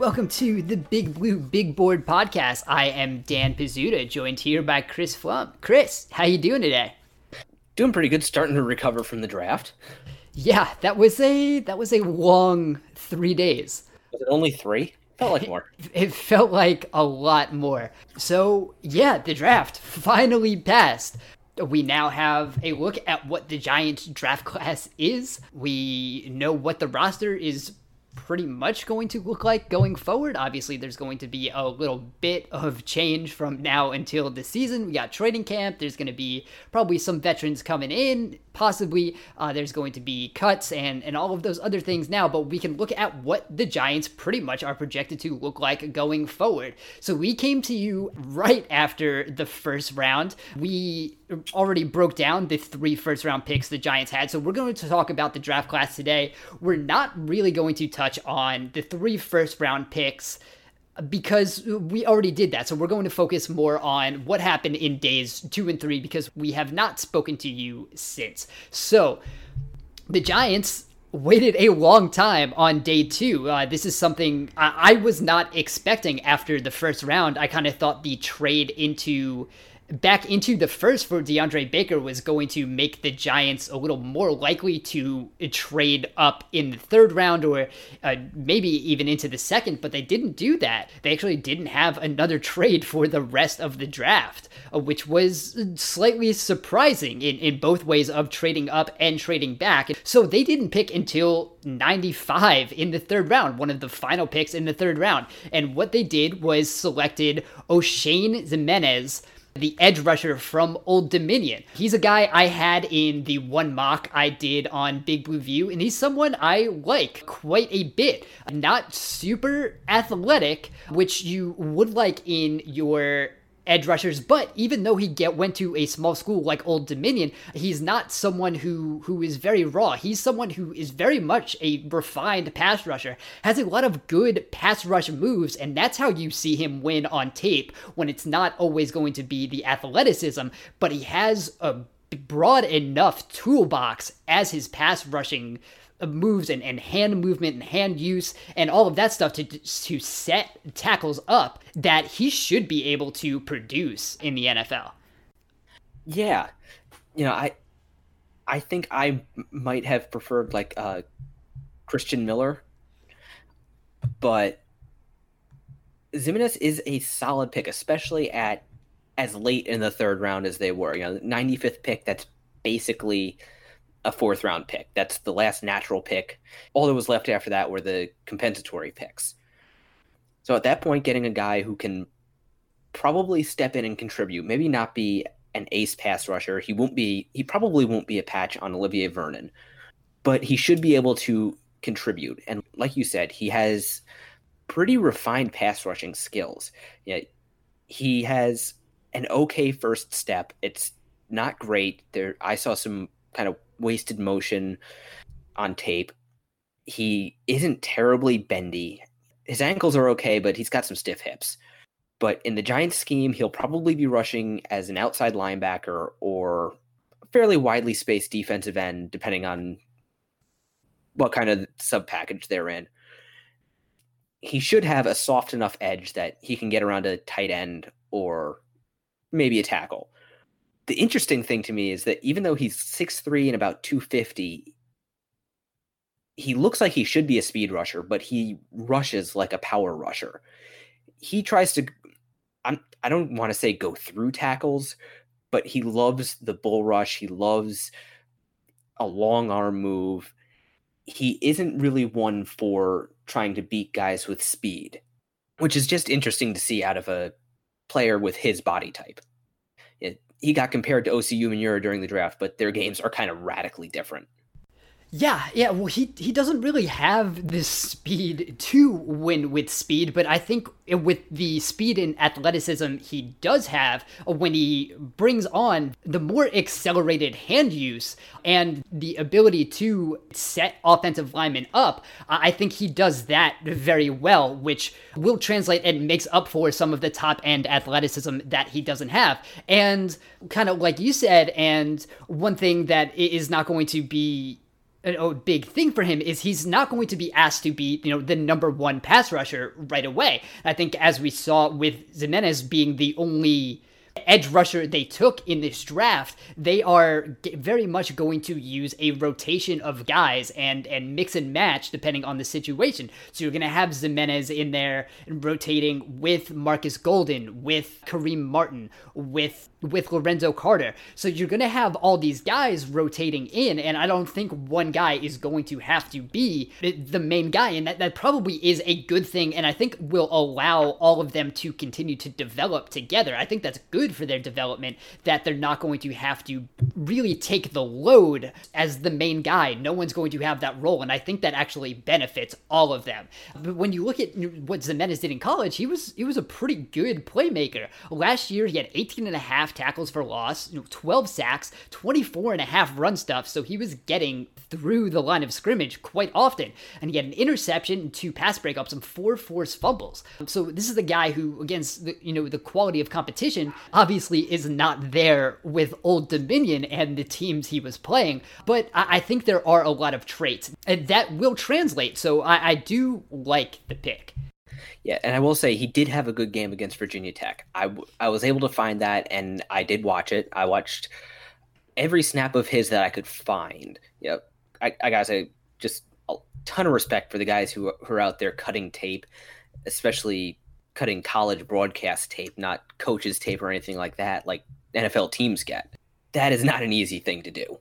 welcome to the Big Blue Big Board podcast. I am Dan Pizzuta, joined here by Chris Pflum. Chris, how you doing today? Doing pretty good, starting to recover from the draft. Yeah, that was a that was a long three days. Was it only three? Felt like more. It felt like a lot more. So yeah, the draft finally passed. We now have a look at what the Giants draft class is. We know what the roster is pretty much going to look like going forward. Obviously, there's going to be a little bit of change from now until the season. We got training camp. There's going to be probably some veterans coming in. Possibly uh, there's going to be cuts and, and all of those other things now, but we can look at what the Giants pretty much are projected to look like going forward. So we came to you right after the first round. We already broke down the three first round picks the Giants had. So we're going to talk about the draft class today. We're not really going to touch on the three first round picks because we already did that. So we're going to focus more on what happened in days two and three because we have not spoken to you since. So the Giants waited a long time on day two. Uh, this is something I-, I was not expecting after the first round. I kind of thought the trade into back into the first for DeAndre Baker was going to make the Giants a little more likely to trade up in the third round or uh, maybe even into the second, but they didn't do that. They actually didn't have another trade for the rest of the draft, uh, which was slightly surprising in, in both ways of trading up and trading back. So they didn't pick until 95 in the third round, one of the final picks in the third round. And what they did was selected Oshane Ximines the edge rusher from Old Dominion. He's a guy I had in the one mock I did on Big Blue View, and he's someone I like quite a bit. Not super athletic, which you would like in your edge rushers, but even though he get went to a small school like Old Dominion, he's not someone who who is very raw. He's someone who is very much a refined pass rusher, has a lot of good pass rush moves, and that's how you see him win on tape when it's not always going to be the athleticism, but he has a broad enough toolbox as his pass rushing moves and, and hand movement and hand use and all of that stuff to to set tackles up that he should be able to produce in the NFL. Yeah, you know, I I think I might have preferred like uh, Christian Miller, but Ximines is a solid pick, especially at as late in the third round as they were. You know, 95th pick. That's basically a fourth round pick. That's the last natural pick. All that was left after that were the compensatory picks. So at that point, getting a guy who can probably step in and contribute, maybe not be an ace pass rusher. He won't be, he probably won't be a patch on Olivier Vernon, but he should be able to contribute. And like you said, he has pretty refined pass rushing skills. Yeah, he has an okay first step. It's not great. There, I saw some kind of wasted motion on tape. He isn't terribly bendy. His ankles are okay, but he's got some stiff hips. But in the Giants scheme, he'll probably be rushing as an outside linebacker or fairly widely spaced defensive end, depending on what kind of sub package they're in. He should have a soft enough edge that he can get around a tight end or maybe a tackle. The interesting thing to me is that even though he's 6'3 and about 250, he looks like he should be a speed rusher, but he rushes like a power rusher. He tries to I'm I don't want to say go through tackles, but he loves the bull rush. He loves a long arm move. He isn't really one for trying to beat guys with speed, which is just interesting to see out of a player with his body type. He got compared to OCU and Umenyiora during the draft, but their games are kind of radically different. Yeah, yeah. Well, he he doesn't really have this speed to win with speed, but I think with the speed and athleticism he does have, uh, when he brings on the more accelerated hand use and the ability to set offensive linemen up, I think he does that very well, which will translate and makes up for some of the top end athleticism that he doesn't have. And kind of like you said, and one thing that is not going to be a big thing for him is he's not going to be asked to be, you know, the number one pass rusher right away. I think as we saw with Ximines being the only edge rusher they took in this draft, they are very much going to use a rotation of guys and and mix and match depending on the situation. So you're going to have Ximines in there rotating with Marcus Golden, with Kareem Martin, with with Lorenzo Carter. So you're going to have all these guys rotating in, and I don't think one guy is going to have to be the main guy, and that, that probably is a good thing, and I think will allow all of them to continue to develop together. I think that's good for their development that they're not going to have to really take the load as the main guy. No one's going to have that role, and I think that actually benefits all of them. But when you look at what Ximines did in college, he was he was a pretty good playmaker. Last year, he had 18 and a half half tackles for loss, 12 sacks, 24 and a half run stuff. So he was getting through the line of scrimmage quite often. And he had an interception, two pass breakups, and four forced fumbles. So this is the guy who, against the, you know, the quality of competition, obviously is not there with Old Dominion and the teams he was playing. But I, I think there are a lot of traits and that will translate. So I, I do like the pick. Yeah, and I will say he did have a good game against Virginia Tech. I, I was able to find that, and I did watch it. I watched every snap of his that I could find. Yep, I, I gotta say, just a ton of respect for the guys who, who are out there cutting tape, especially cutting college broadcast tape, not coaches tape or anything like that, like NFL teams get. That is not an easy thing to do.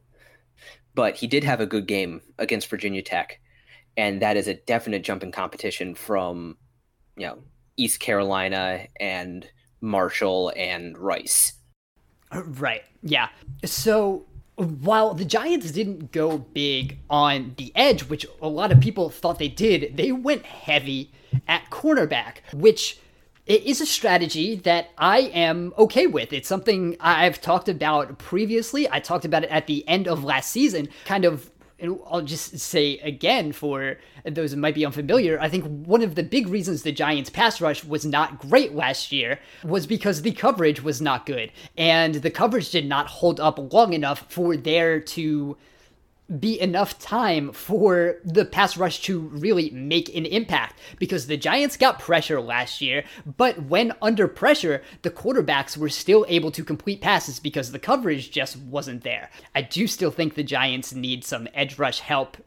But he did have a good game against Virginia Tech, and that is a definite jump in competition from you know East Carolina and Marshall and Rice. Uh, right. Yeah. So while the Giants didn't go big on the edge, which a lot of people thought they did, they went heavy at cornerback, which is a strategy that I am okay with. It's something I've talked about previously. I talked about it at the end of last season, kind of and I'll just say again for those who might be unfamiliar, I think one of the big reasons the Giants pass rush was not great last year was because the coverage was not good. And the coverage did not hold up long enough for there to be enough time for the pass rush to really make an impact because the Giants got pressure last year, but when under pressure, the quarterbacks were still able to complete passes because the coverage just wasn't there. I do still think the Giants need some edge rush help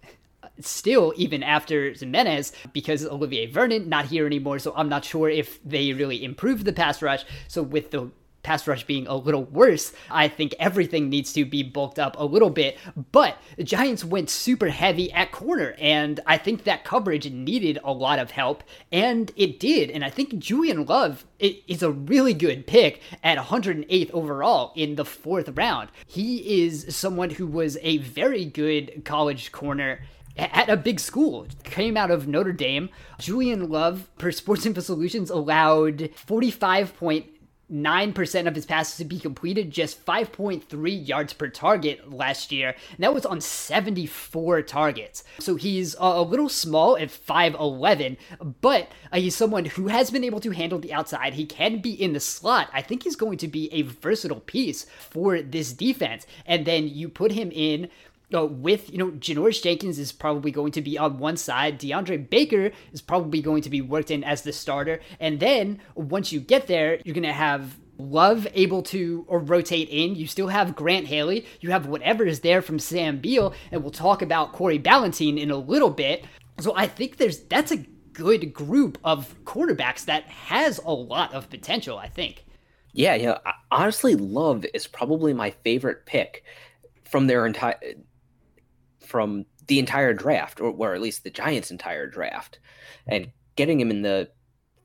still even after Ximines because Olivier Vernon not here anymore so I'm not sure if they really improved the pass rush so with the pass rush being a little worse, I think everything needs to be bulked up a little bit. But the Giants went super heavy at corner, and I think that coverage needed a lot of help, and it did. And I think Julian Love is a really good pick at 108th overall in the fourth round. He is someone who was a very good college corner at a big school. Came out of Notre Dame. Julian Love, per Sports Info Solutions, allowed 45 point 9% of his passes to be completed, just 5.3 yards per target last year. And that was on 74 targets. So he's a little small at 5'11, but uh, he's someone who has been able to handle the outside. He can be in the slot. I think he's going to be a versatile piece for this defense. And then you put him in uh, with, you know, Janoris Jenkins is probably going to be on one side. DeAndre Baker is probably going to be worked in as the starter. And then once you get there, you're to have Love able to or rotate in. You still have Grant Haley. You have whatever is there from Sam Beal, and we'll talk about Corey Ballentine in a little bit. So I think there's that's a good group of quarterbacks that has a lot of potential. I think. Yeah, yeah. Honestly, Love is probably my favorite pick from their entire from the entire draft, or, or at least the Giants' entire draft, and getting him in the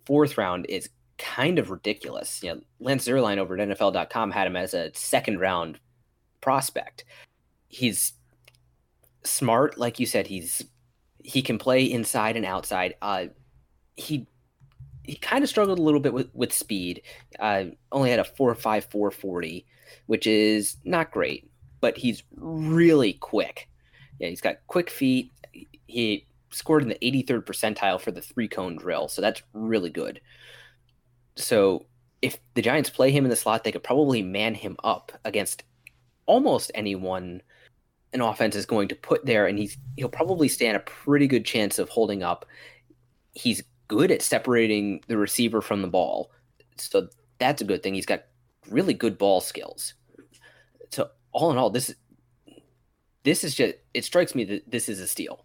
fourth round is kind of ridiculous. You know, Lance Zierlein over at NFL.com had him as a second round prospect. He's smart, like you said. He's he can play inside and outside. Uh, he he kind of struggled a little bit with, with speed. Uh, only had a four five four forty, which is not great, but he's really quick. Yeah, he's got quick feet. He scored in the 83rd percentile for the three cone drill, so that's really good. So if the Giants play him in the slot, they could probably man him up against almost anyone an offense is going to put there, and he's he'll probably stand a pretty good chance of holding up. He's good at separating the receiver from the ball, so that's a good thing. He's got really good ball skills. So all in all, this this is just it strikes me that this is a steal.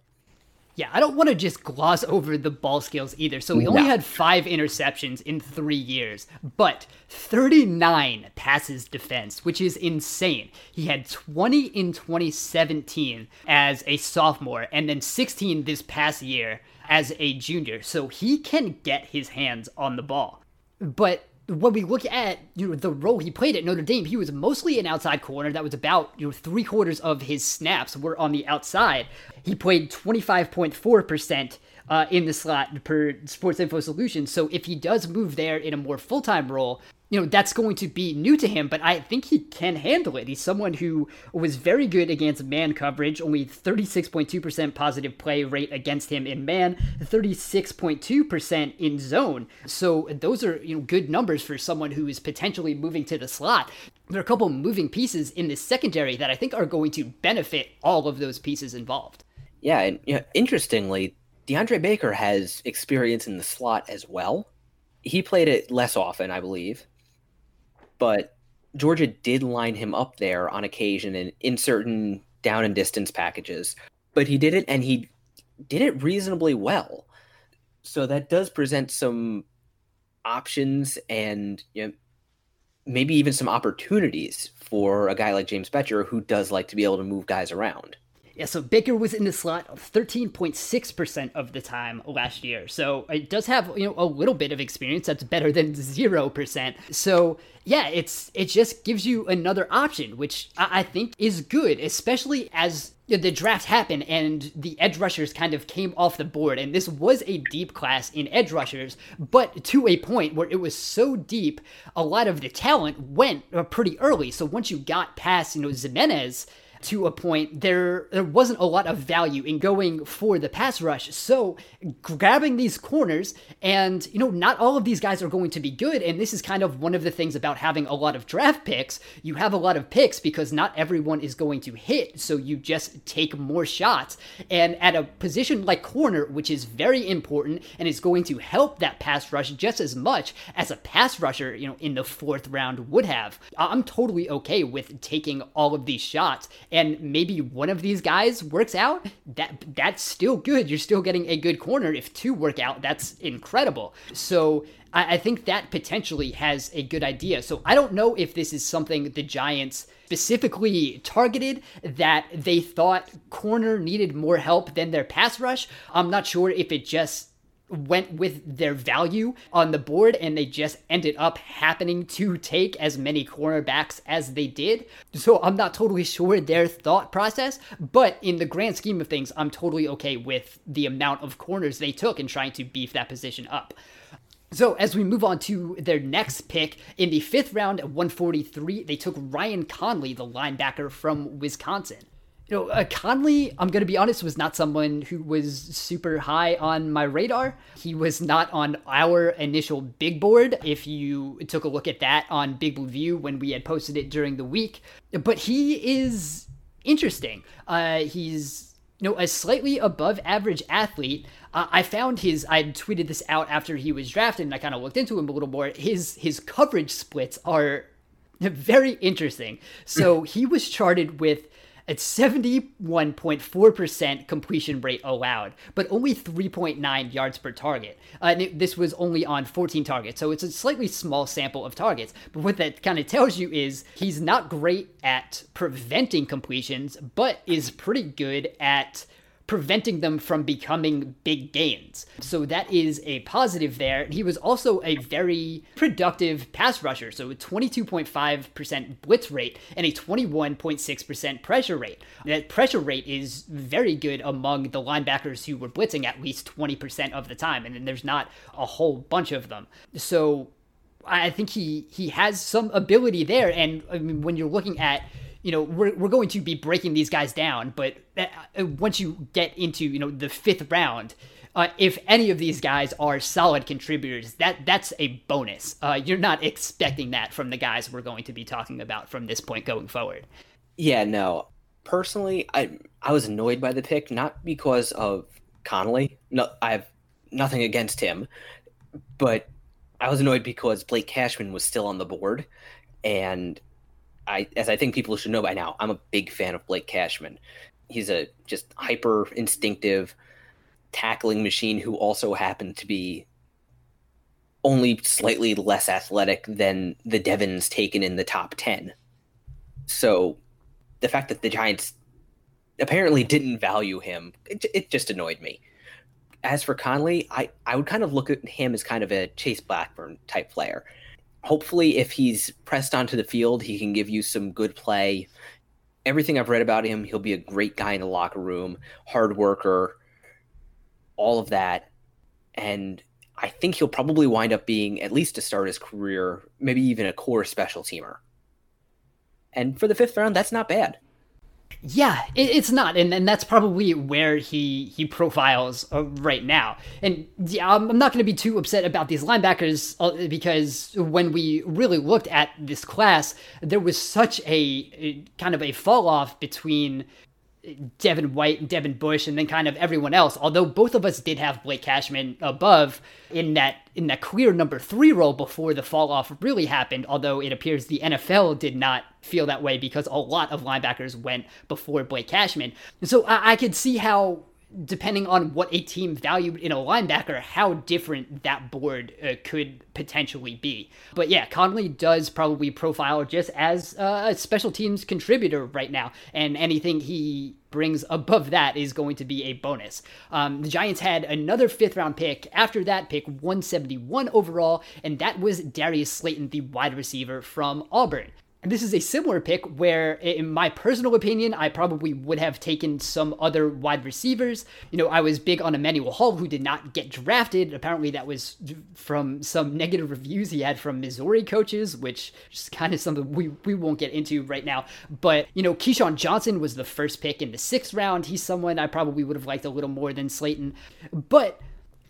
Yeah, I don't want to just gloss over the ball skills either. So he only had five interceptions in three years, but 39 passes defense, which is insane. He had 20 in 2017 as a sophomore, and then 16 this past year as a junior. So he can get his hands on the ball. But when we look at you know the role he played at Notre Dame, he was mostly an outside corner. That was about you know three quarters of his snaps were on the outside. He played twenty five point four percent uh, in the slot per Sports Info Solutions. So if he does move there in a more full time role, you know, that's going to be new to him, but I think he can handle it. He's someone who was very good against man coverage, only 36.2% positive play rate against him in man, 36.2% in zone. So those are, you know, good numbers for someone who is potentially moving to the slot. There are a couple moving pieces in the secondary that I think are going to benefit all of those pieces involved. Yeah, and you know, interestingly, DeAndre Baker has experience in the slot as well. He played it less often, I believe, but Georgia did line him up there on occasion in, in certain down and distance packages. But he did it and he did it reasonably well. So that does present some options and you know, maybe even some opportunities for a guy like James Bettcher who does like to be able to move guys around. Yeah, so Baker was in the slot 13.6% of the time last year. So it does have, you know, a little bit of experience. That's better than 0%. So yeah, it's it just gives you another option, which I think is good, especially as the draft happened and the edge rushers kind of came off the board. And this was a deep class in edge rushers, but to a point where it was so deep, a lot of the talent went uh, pretty early. So once you got past, you know, Ximines to a point, there there wasn't a lot of value in going for the pass rush. So grabbing these corners, and you know, not all of these guys are going to be good. And this is kind of one of the things about having a lot of draft picks. You have a lot of picks because not everyone is going to hit. So you just take more shots. And at a position like corner, which is very important and is going to help that pass rush just as much as a pass rusher, you know, in the fourth round would have. I'm totally okay with taking all of these shots and maybe one of these guys works out, that that's still good. You're still getting a good corner. If two work out, that's incredible. So I, I think that potentially has a good idea. So I don't know if this is something the Giants specifically targeted that they thought corner needed more help than their pass rush. I'm not sure if it just went with their value on the board and they just ended up happening to take as many cornerbacks as they did. So I'm not totally sure their thought process, but in the grand scheme of things, I'm totally okay with the amount of corners they took in trying to beef that position up. So as we move on to their next pick in the fifth round at 143, they took Ryan Connelly, the linebacker from Wisconsin. You know, uh, Connelly, I'm going to be honest, was not someone who was super high on my radar. He was not on our initial big board. If you took a look at that on Big Blue View when we had posted it during the week, but he is interesting. Uh, he's you know a slightly above average athlete. Uh, I found his. I tweeted this out after he was drafted, and I kind of looked into him a little more. His his coverage splits are very interesting. So he was charted with at 71.4% completion rate allowed, but only 3.9 yards per target. Uh, it, this was only on 14 targets, so it's a slightly small sample of targets. But what that kind of tells you is he's not great at preventing completions, but is pretty good at preventing them from becoming big gains. So that is a positive there. He was also a very productive pass rusher, so a 22.5% blitz rate and a 21.6% pressure rate. That pressure rate is very good among the linebackers who were blitzing at least 20% of the time, and then there's not a whole bunch of them. So I think he he has some ability there, and I mean, when you're looking at you know, we're, we're going to be breaking these guys down, but uh, uh, once you get into, you know, the fifth round, uh, if any of these guys are solid contributors, that that's a bonus. Uh, you're not expecting that from the guys we're going to be talking about from this point going forward. Yeah, no. Personally, I I was annoyed by the pick, not because of Connelly. No, I have nothing against him, but I was annoyed because Blake Cashman was still on the board, and I, as I think people should know by now, I'm a big fan of Blake Cashman. He's a just hyper instinctive tackling machine who also happened to be only slightly less athletic than the Devins taken in the top 10. So the fact that the Giants apparently didn't value him, it, it just annoyed me. As for Connelly, I, I would kind of look at him as kind of a Chase Blackburn type player hopefully, if he's pressed onto the field, he can give you some good play. Everything I've read about him, he'll be a great guy in the locker room, hard worker, all of that. And I think he'll probably wind up being, at least to start his career, maybe even a core special teamer. And for the fifth round, that's not bad. Yeah, it, it's not, and, and that's probably where he he profiles uh, right now. And yeah, I'm, not going to be too upset about these linebackers uh, because when we really looked at this class, there was such a, a kind of a fall off between Devin White and Devin Bush and then kind of everyone else. Although both of us did have Blake Cashman above in that in that clear number three role before the fall off really happened, although it appears the NFL did not feel that way because a lot of linebackers went before Blake Cashman. So I, I could see how depending on what a team valued in a linebacker, how different that board uh, could potentially be. But yeah, Connelly does probably profile just as uh, a special teams contributor right now, and anything he brings above that is going to be a bonus. Um, the Giants had another fifth round pick after that, pick 171 overall, and that was Darius Slayton, the wide receiver from Auburn. And this is a similar pick where, in my personal opinion, I probably would have taken some other wide receivers. You know, I was big on Emmanuel Hall, who did not get drafted. Apparently, that was from some negative reviews he had from Missouri coaches, which is kind of something we, we won't get into right now. But, you know, KeeSean Johnson was the first pick in the sixth round. He's someone I probably would have liked a little more than Slayton. But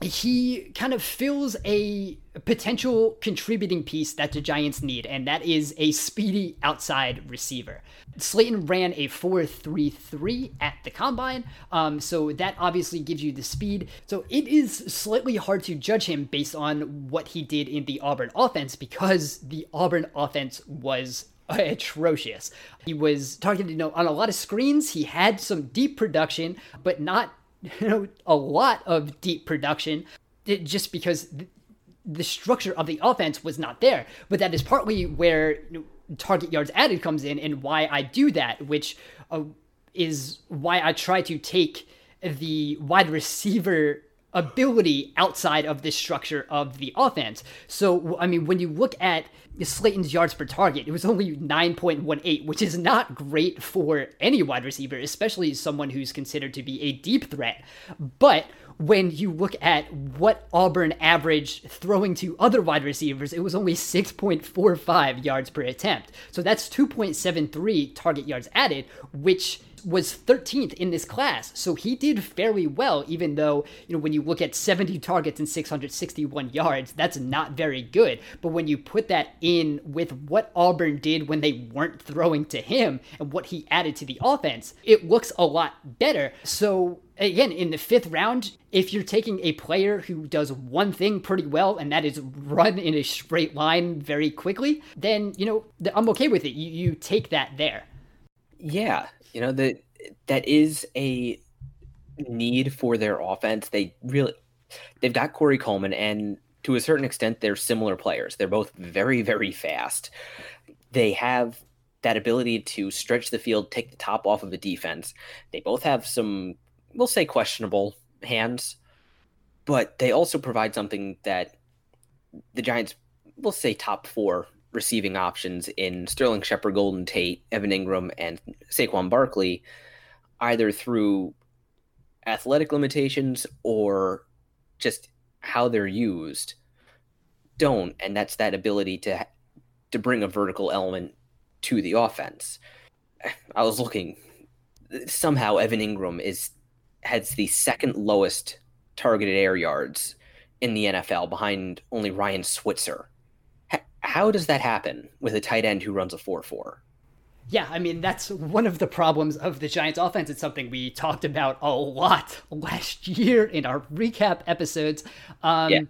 he kind of fills a potential contributing piece that the Giants need, and that is a speedy outside receiver. Slayton ran a 4.33 at the combine, um, so that obviously gives you the speed. So it is slightly hard to judge him based on what he did in the Auburn offense because the Auburn offense was atrocious. He was targeted you know, on a lot of screens. He had some deep production, but not you know a lot of deep production just because the structure of the offense was not there but that is partly where target yards added comes in and why i do that which uh, is why i try to take the wide receiver ability outside of the structure of the offense. So, I mean, when you look at Slayton's yards per target, it was only 9.18, which is not great for any wide receiver, especially someone who's considered to be a deep threat. But when you look at what Auburn averaged throwing to other wide receivers, it was only 6.45 yards per attempt. So that's 2.73 target yards added, which was 13th in this class. So he did fairly well, even though, you know, when you look at 70 targets and 661 yards, that's not very good. But when you put that in with what Auburn did when they weren't throwing to him and what he added to the offense, it looks a lot better. So again, in the fifth round, if you're taking a player who does one thing pretty well, and that is run in a straight line very quickly, then, you know, I'm okay with it. You, you take that there. Yeah, you know that that is a need for their offense. They really they've got Corey Coleman, and to a certain extent, they're similar players. They're both very very fast. They have that ability to stretch the field, take the top off of a defense. They both have some, we'll say, questionable hands, but they also provide something that the Giants, will say, top four receiving options in Sterling Shepard, Golden Tate, Evan Engram, and Saquon Barkley, either through athletic limitations or just how they're used, don't. And that's that ability to to bring a vertical element to the offense. I was looking somehow Evan Engram is has the second lowest targeted air yards in the NFL behind only Ryan Switzer how does that happen with a tight end who runs a 4 4? Yeah, I mean, that's one of the problems of the Giants offense. It's something we talked about a lot last year in our recap episodes. Um, yeah.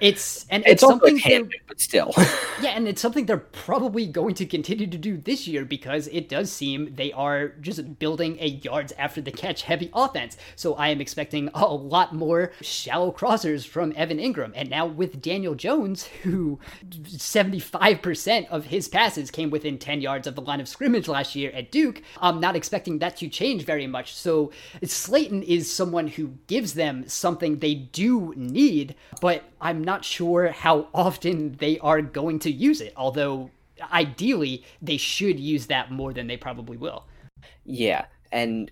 It's and it's, it's something but still. yeah, and it's something they're probably going to continue to do this year because it does seem they are just building a yards after the catch heavy offense. So I am expecting a lot more shallow crossers from Evan Engram. and now with Daniel Jones, who 75% of his passes came within 10 yards of the line of scrimmage last year at Duke. I'm not expecting that to change very much. So Slayton is someone who gives them something they do need, but I'm not sure how often they are going to use it, although ideally they should use that more than they probably will. Yeah. And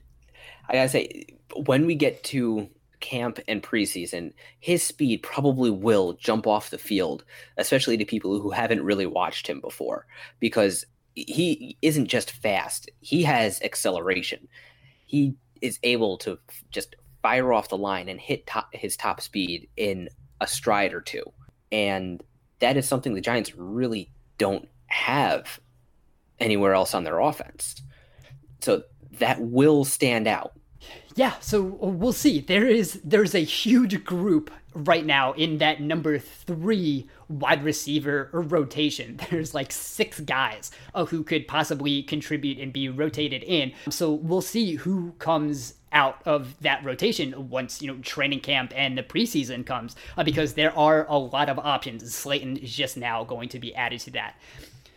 I gotta say, when we get to camp and preseason, his speed probably will jump off the field, especially to people who haven't really watched him before, because he isn't just fast, he has acceleration. He is able to just fire off the line and hit top, his top speed in a stride or two. And that is something the Giants really don't have anywhere else on their offense. So that will stand out. Yeah, so uh, we'll see. There is there's a huge group right now in that number 3 wide receiver rotation. There's like six guys uh, who could possibly contribute and be rotated in. So we'll see who comes out of that rotation once you know training camp and the preseason comes uh, because there are a lot of options slayton is just now going to be added to that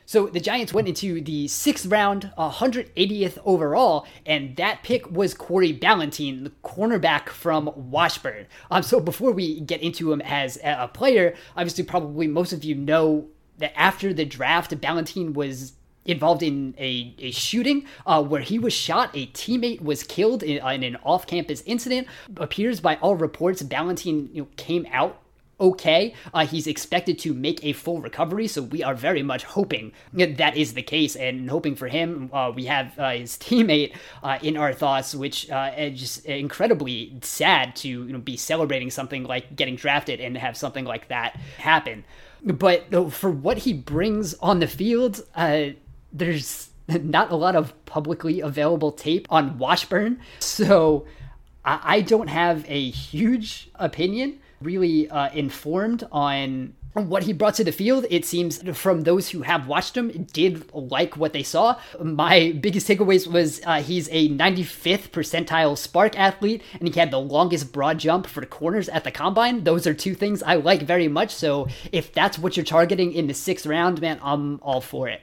so the Giants went into the sixth round, 180th overall, and that pick was Corey Ballentine, the cornerback from Washburn. Um, so before we get into him as a player, obviously probably most of you know that after the draft, Ballentine was involved in a, a shooting uh, where he was shot. A teammate was killed in, in an off campus incident. Appears by all reports, Ballentine you know, came out okay. Uh, he's expected to make a full recovery, so we are very much hoping that is the case and hoping for him. Uh, we have uh, his teammate uh, in our thoughts, which uh, is just incredibly sad to you know, be celebrating something like getting drafted and have something like that happen. But for what he brings on the field, uh, there's not a lot of publicly available tape on Washburn, so I don't have a huge opinion, really uh, informed on what he brought to the field, it seems from those who have watched him did like what they saw. My biggest takeaways was uh, he's a 95th percentile SPARQ athlete, and he had the longest broad jump for corners at the combine. Those are two things I like very much. So if that's what you're targeting in the sixth round, man, I'm all for it.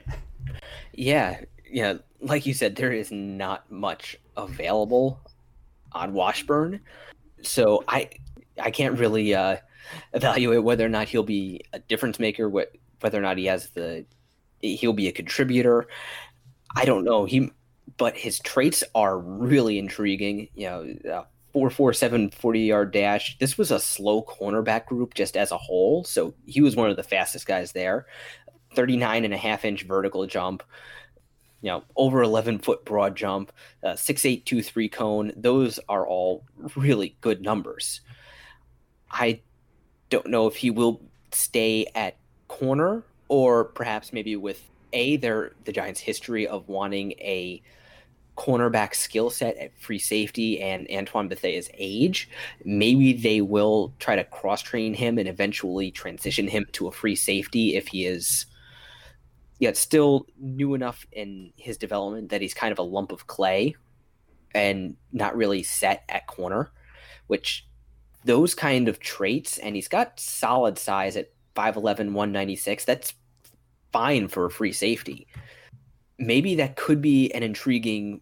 Yeah, yeah. Like you said, there is not much available on Washburn. So I I can't really uh, evaluate whether or not he'll be a difference maker, whether or not he has the he'll be a contributor. I don't know. He but his traits are really intriguing. You know, uh, four four seven 40 yard dash. This was a slow cornerback group just as a whole, so he was one of the fastest guys there. 39 and a half inch vertical jump. You know, over 11 foot broad jump, uh, 6823 cone. Those are all really good numbers. I don't know if he will stay at corner or perhaps maybe with a their the Giants' history of wanting a cornerback skill set at free safety and Antoine Bethea's age, maybe they will try to cross train him and eventually transition him to a free safety if he is yet still new enough in his development that he's kind of a lump of clay and not really set at corner, which those kind of traits, and he's got solid size at 5'11, 196. That's fine for a free safety. Maybe that could be an intriguing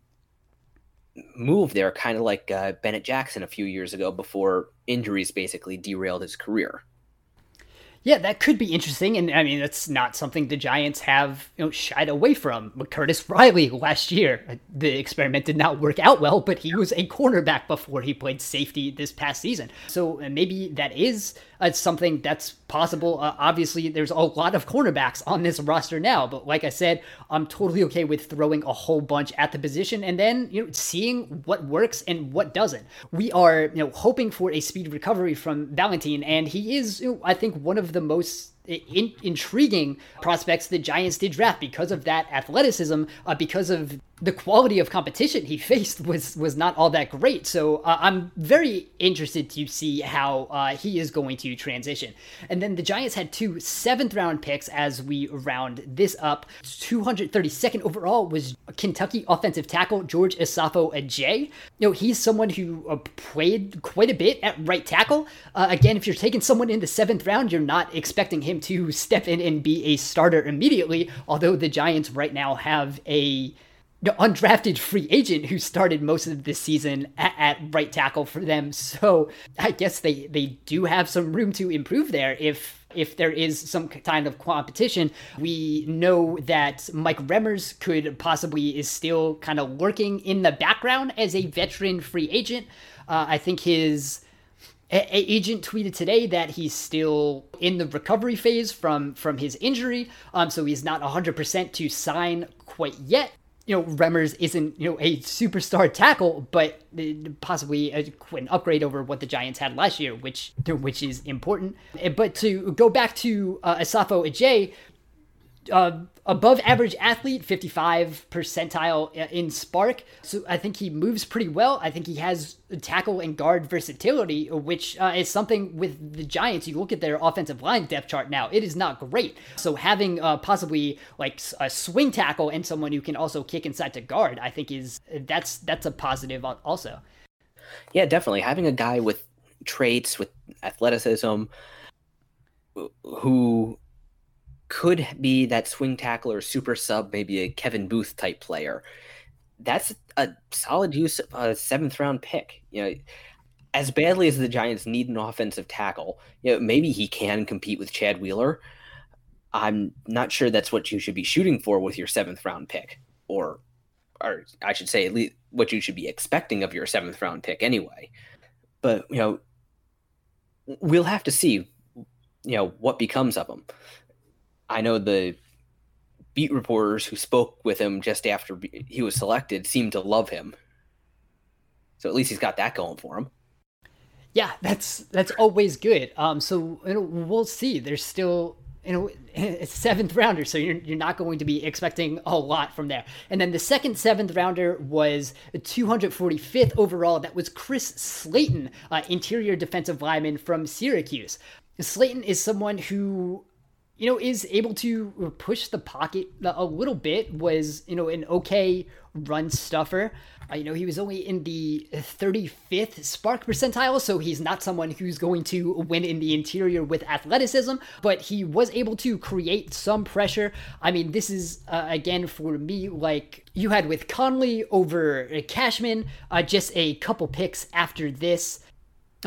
move there, kind of like uh, Bennett Jackson a few years ago before injuries basically derailed his career. Yeah, that could be interesting, and I mean that's not something the Giants have you know shied away from. But Curtis Riley last year, the experiment did not work out well, but he was a cornerback before he played safety this past season. So uh, maybe that is uh, something that's possible. Uh, obviously, there's a lot of cornerbacks on this roster now, but like I said, I'm totally okay with throwing a whole bunch at the position and then you know seeing what works and what doesn't. We are you know hoping for a speed recovery from Ballentine, and he is you know, I think one of the most in- intriguing prospects the Giants did draft because of that athleticism, uh, because of the quality of competition he faced was was not all that great. So uh, I'm very interested to see how uh, he is going to transition. And then the Giants had two seventh round picks as we round this up. 232nd overall was Kentucky offensive tackle George Asafo-Adjei. You know he's someone who uh, played quite a bit at right tackle. Uh, again, if you're taking someone in the seventh round, you're not expecting him to step in and be a starter immediately. Although the Giants right now have a undrafted free agent who started most of this season at, at, right tackle for them. So I guess they they do have some room to improve there if if there is some kind of competition. We know that Mike Remmers could possibly is still kind of lurking in the background as a veteran free agent. Uh, I think his agent tweeted today that he's still in the recovery phase from from his injury um so he's not 100% to sign quite yet you know, Remmers isn't, you know, a superstar tackle, but possibly a, an upgrade over what the Giants had last year, which which is important. But to go back to uh, Asafo-Adjei, uh, above average athlete, 55 percentile in SPARQ. So I think he moves pretty well. I think he has tackle and guard versatility, which uh, is something with the Giants. You look at their offensive line depth chart now, it is not great. So having uh, possibly like a swing tackle and someone who can also kick inside to guard, I think is that's that's a positive also. Yeah, definitely having a guy with traits with athleticism who could be that swing tackle or super sub, maybe a Kevin Boothe type player. That's a solid use of a seventh round pick. You know, as badly as the Giants need an offensive tackle, you know, maybe he can compete with Chad Wheeler. I'm not sure that's what you should be shooting for with your seventh round pick, or, or I should say, at least what you should be expecting of your seventh round pick anyway. But you know, we'll have to see, you know, what becomes of him. I know the beat reporters who spoke with him just after he was selected seemed to love him. So at least he's got that going for him. Yeah, that's that's always good. Um, so you know, we'll see. There's still you know it's seventh rounder, so you're you're not going to be expecting a lot from there. And then the second seventh rounder was 245th overall. That was Chris Slayton, uh, interior defensive lineman from Syracuse. Slayton is someone who you know, is able to push the pocket a little bit, was, you know, an okay run stuffer. Uh, you know, he was only in the 35th SPARQ percentile, so he's not someone who's going to win in the interior with athleticism, but he was able to create some pressure. I mean, this is, uh, again, for me, like you had with Connelly over Cashman, uh, just a couple picks after this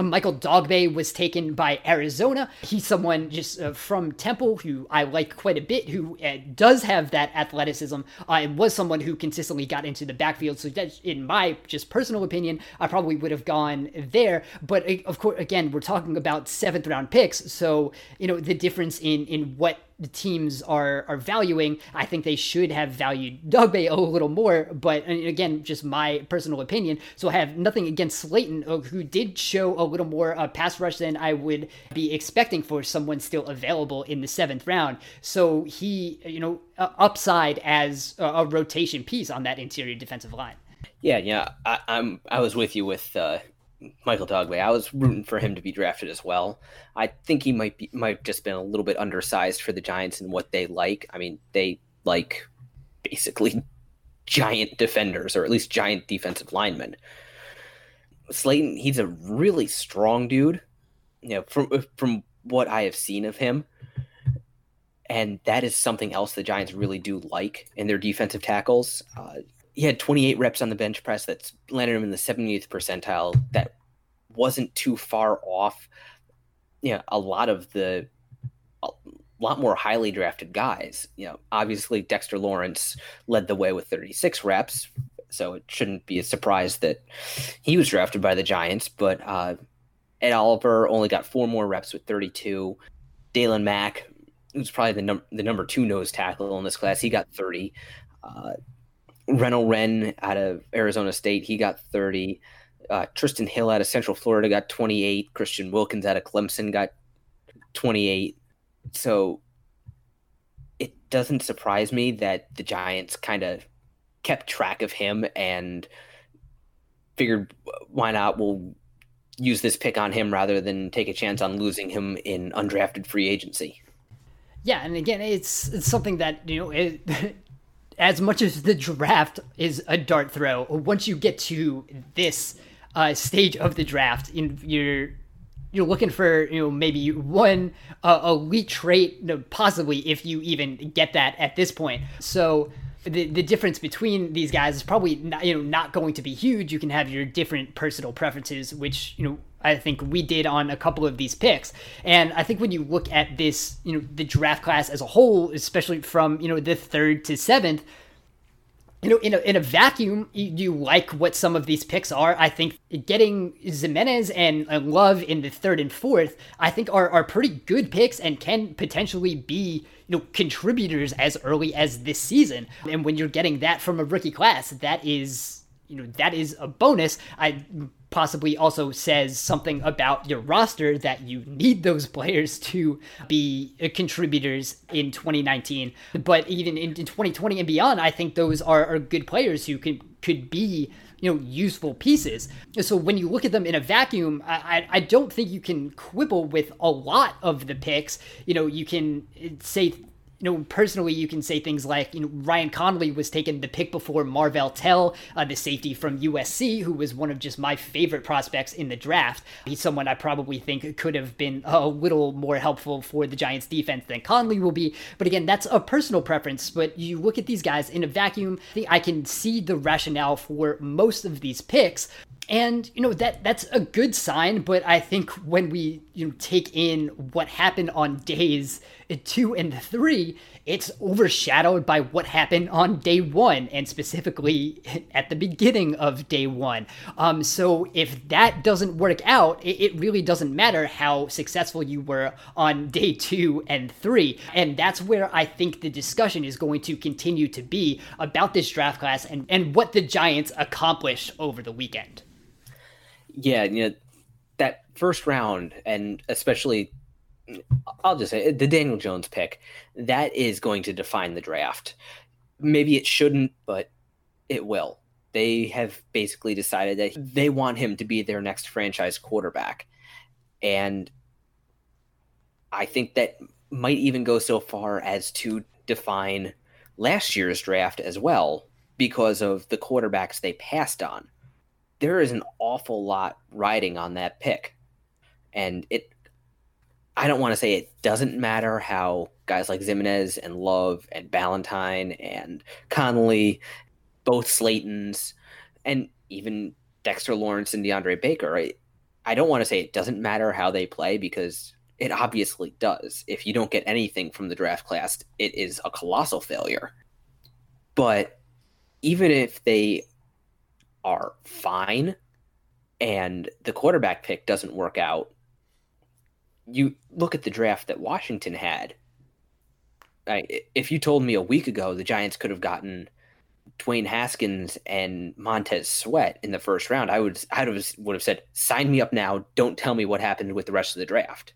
Michael Dogbe was taken by Arizona. He's someone just uh, from Temple who I like quite a bit, who uh, does have that athleticism uh, and was someone who consistently got into the backfield. So, that, in my just personal opinion, I probably would have gone there. But uh, of course, again, we're talking about seventh round picks. So, you know, the difference in, in what the teams are are valuing. I think they should have valued Dogbe a little more, but again, just my personal opinion. So I have nothing against Slayton, uh, who did show a little more uh, pass rush than I would be expecting for someone still available in the seventh round. So he, you know, uh, upside as a, a, rotation piece on that interior defensive line. Yeah, yeah, I, am I was with you with uh, Michael Dogbe. I was rooting for him to be drafted as well. I think he might be might just been a little bit undersized for the Giants and what they like. I mean, they like basically giant defenders or at least giant defensive linemen. Slayton, he's a really strong dude. You know, from from what I have seen of him, and that is something else the Giants really do like in their defensive tackles. Uh, he had 28 reps on the bench press. That's landed him in the 70th percentile. That wasn't too far off. You know, a lot of the, a lot more highly drafted guys. You know, obviously Dexter Lawrence led the way with 36 reps, so it shouldn't be a surprise that he was drafted by the Giants. But uh, Ed Oliver only got four more reps with 32. Daylon Mack, who's probably the, num- the number two nose tackle in this class, he got 30. Uh, Renell Wren out of Arizona State, he got 30. Uh, Trysten Hill out of Central Florida got 28. Christian Wilkins out of Clemson got 28. So it doesn't surprise me that the Giants kind of kept track of him and figured why not we'll use this pick on him rather than take a chance on losing him in undrafted free agency. Yeah, and again, it's it's something that you know it, as much as the draft is a dart throw, once you get to this uh, stage of the draft, in, you're you're looking for you know maybe one uh, elite trait, possibly if you even get that at this point. So the the difference between these guys is probably not, you know not going to be huge. You can have your different personal preferences, which you know I think we did on a couple of these picks. And I think when you look at this, you know, the draft class as a whole, especially from, you know, the third to seventh, you know, in a, in a vacuum, you, you, like what some of these picks are. I think getting and, and Love in the third and fourth, I think are, are pretty good picks and can potentially be, you know, contributors as early as this season. And when you're getting that from a rookie class, that is, you know, that is a bonus. I possibly also says something about your roster that you need those players to be uh, contributors in 2019. But even in, in 2020 and beyond, I think those are, are good players who could could be you know useful pieces. So when you look at them in a vacuum, I, I don't think you can quibble with a lot of the picks. You know, you can uh, say you know, personally, you can say things like, you know, Ryan Connelly was taken the pick before Marvell Tell, uh, the safety from USC, who was one of just my favorite prospects in the draft. He's someone I probably think could have been a little more helpful for the Giants defense than Connelly will be. But again, that's a personal preference. But you look at these guys in a vacuum, I can see the rationale for most of these picks and you know that that's a good sign but i think when we you know take in what happened on days 2 and 3 it's overshadowed by what happened on day 1 and specifically at the beginning of day 1 um so if that doesn't work out it, it really doesn't matter how successful you were on day 2 and 3 and that's where i think the discussion is going to continue to be about this draft class and and what the giants accomplished over the weekend. Yeah, you know, first round, and especially, I'll just say the Daniel Jones pick, that is going to define the draft. Maybe it shouldn't, but it will. They have basically decided that they want him to be their next franchise quarterback. And I think that might even go so far as to define last year's draft as well because of the quarterbacks they passed on there is an awful lot riding on that pick. And it I don't want to say it doesn't matter how guys like Ximines and Love and Ballentine and Connelly, both Slaytons, and even Dexter Lawrence and DeAndre Baker? I don't want to say it doesn't matter how they play because it obviously does. If you don't get anything from the draft class, it is a colossal failure. But even if they are fine and the quarterback pick doesn't work out, you look at the draft that Washington had. I, if you told me a week ago the Giants could have gotten Dwayne Haskins and Montez Sweat in the first round, I would I would have, would have said, "Sign me up now. Don't tell me what happened with the rest of the draft."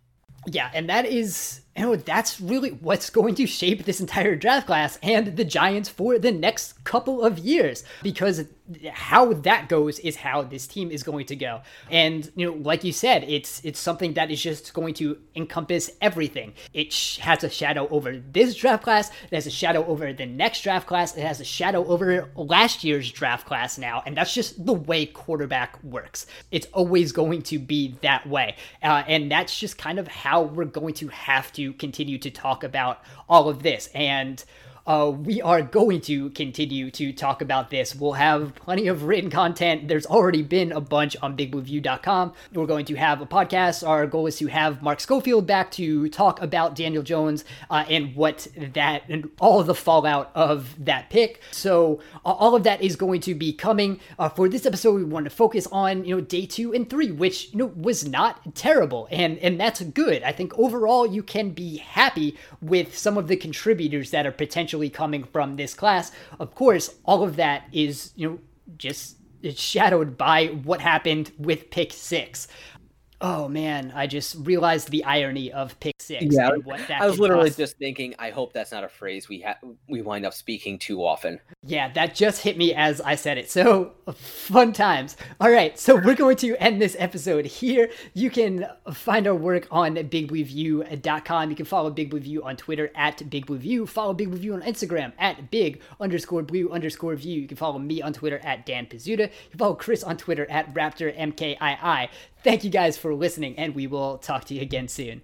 Yeah, and that is you know, that's really what's going to shape this entire draft class and the Giants for the next couple of years. Because how that goes is how this team is going to go. And you know, like you said, it's it's something that is just going to encompass everything. It sh- has a shadow over this draft class. It has a shadow over the next draft class. It has a shadow over last year's draft class now, and that's just the way quarterback works. It's always going to be that way, uh, and that's just kind of how we're going to have to continue to talk about all of this. And uh, we are going to continue to talk about this. We'll have plenty of written content. There's already been a bunch on bigblueview.com. We're going to have a podcast. Our goal is to have Mark Schofield back to talk about Daniel Jones uh, and what that and all the fallout of that pick. So uh, all of that is going to be coming. Uh, for this episode, we want to focus on you know day two and three, which you know was not terrible, and and that's good. I think overall you can be happy with some of the contributors that are potentially coming from this class. Of course, all of that is, you know, just it's shadowed by what happened with pick six. Oh man, I just realized the irony of pick six. Yeah, I was literally cost. just thinking. I hope that's not a phrase we ha- we wind up speaking too often. Yeah, that just hit me as I said it. So fun times. All right, so we're going to end this episode here. You can find our work on bigblueview.com. You can follow Big Blue View on Twitter at Big Blue View. Follow Big Blue View on Instagram at Big underscore Blue underscore View. You can follow me on Twitter at Dan Pizzuta. You can follow Chris on Twitter at Raptor MKII. Thank you guys for listening, and we will talk to you again soon.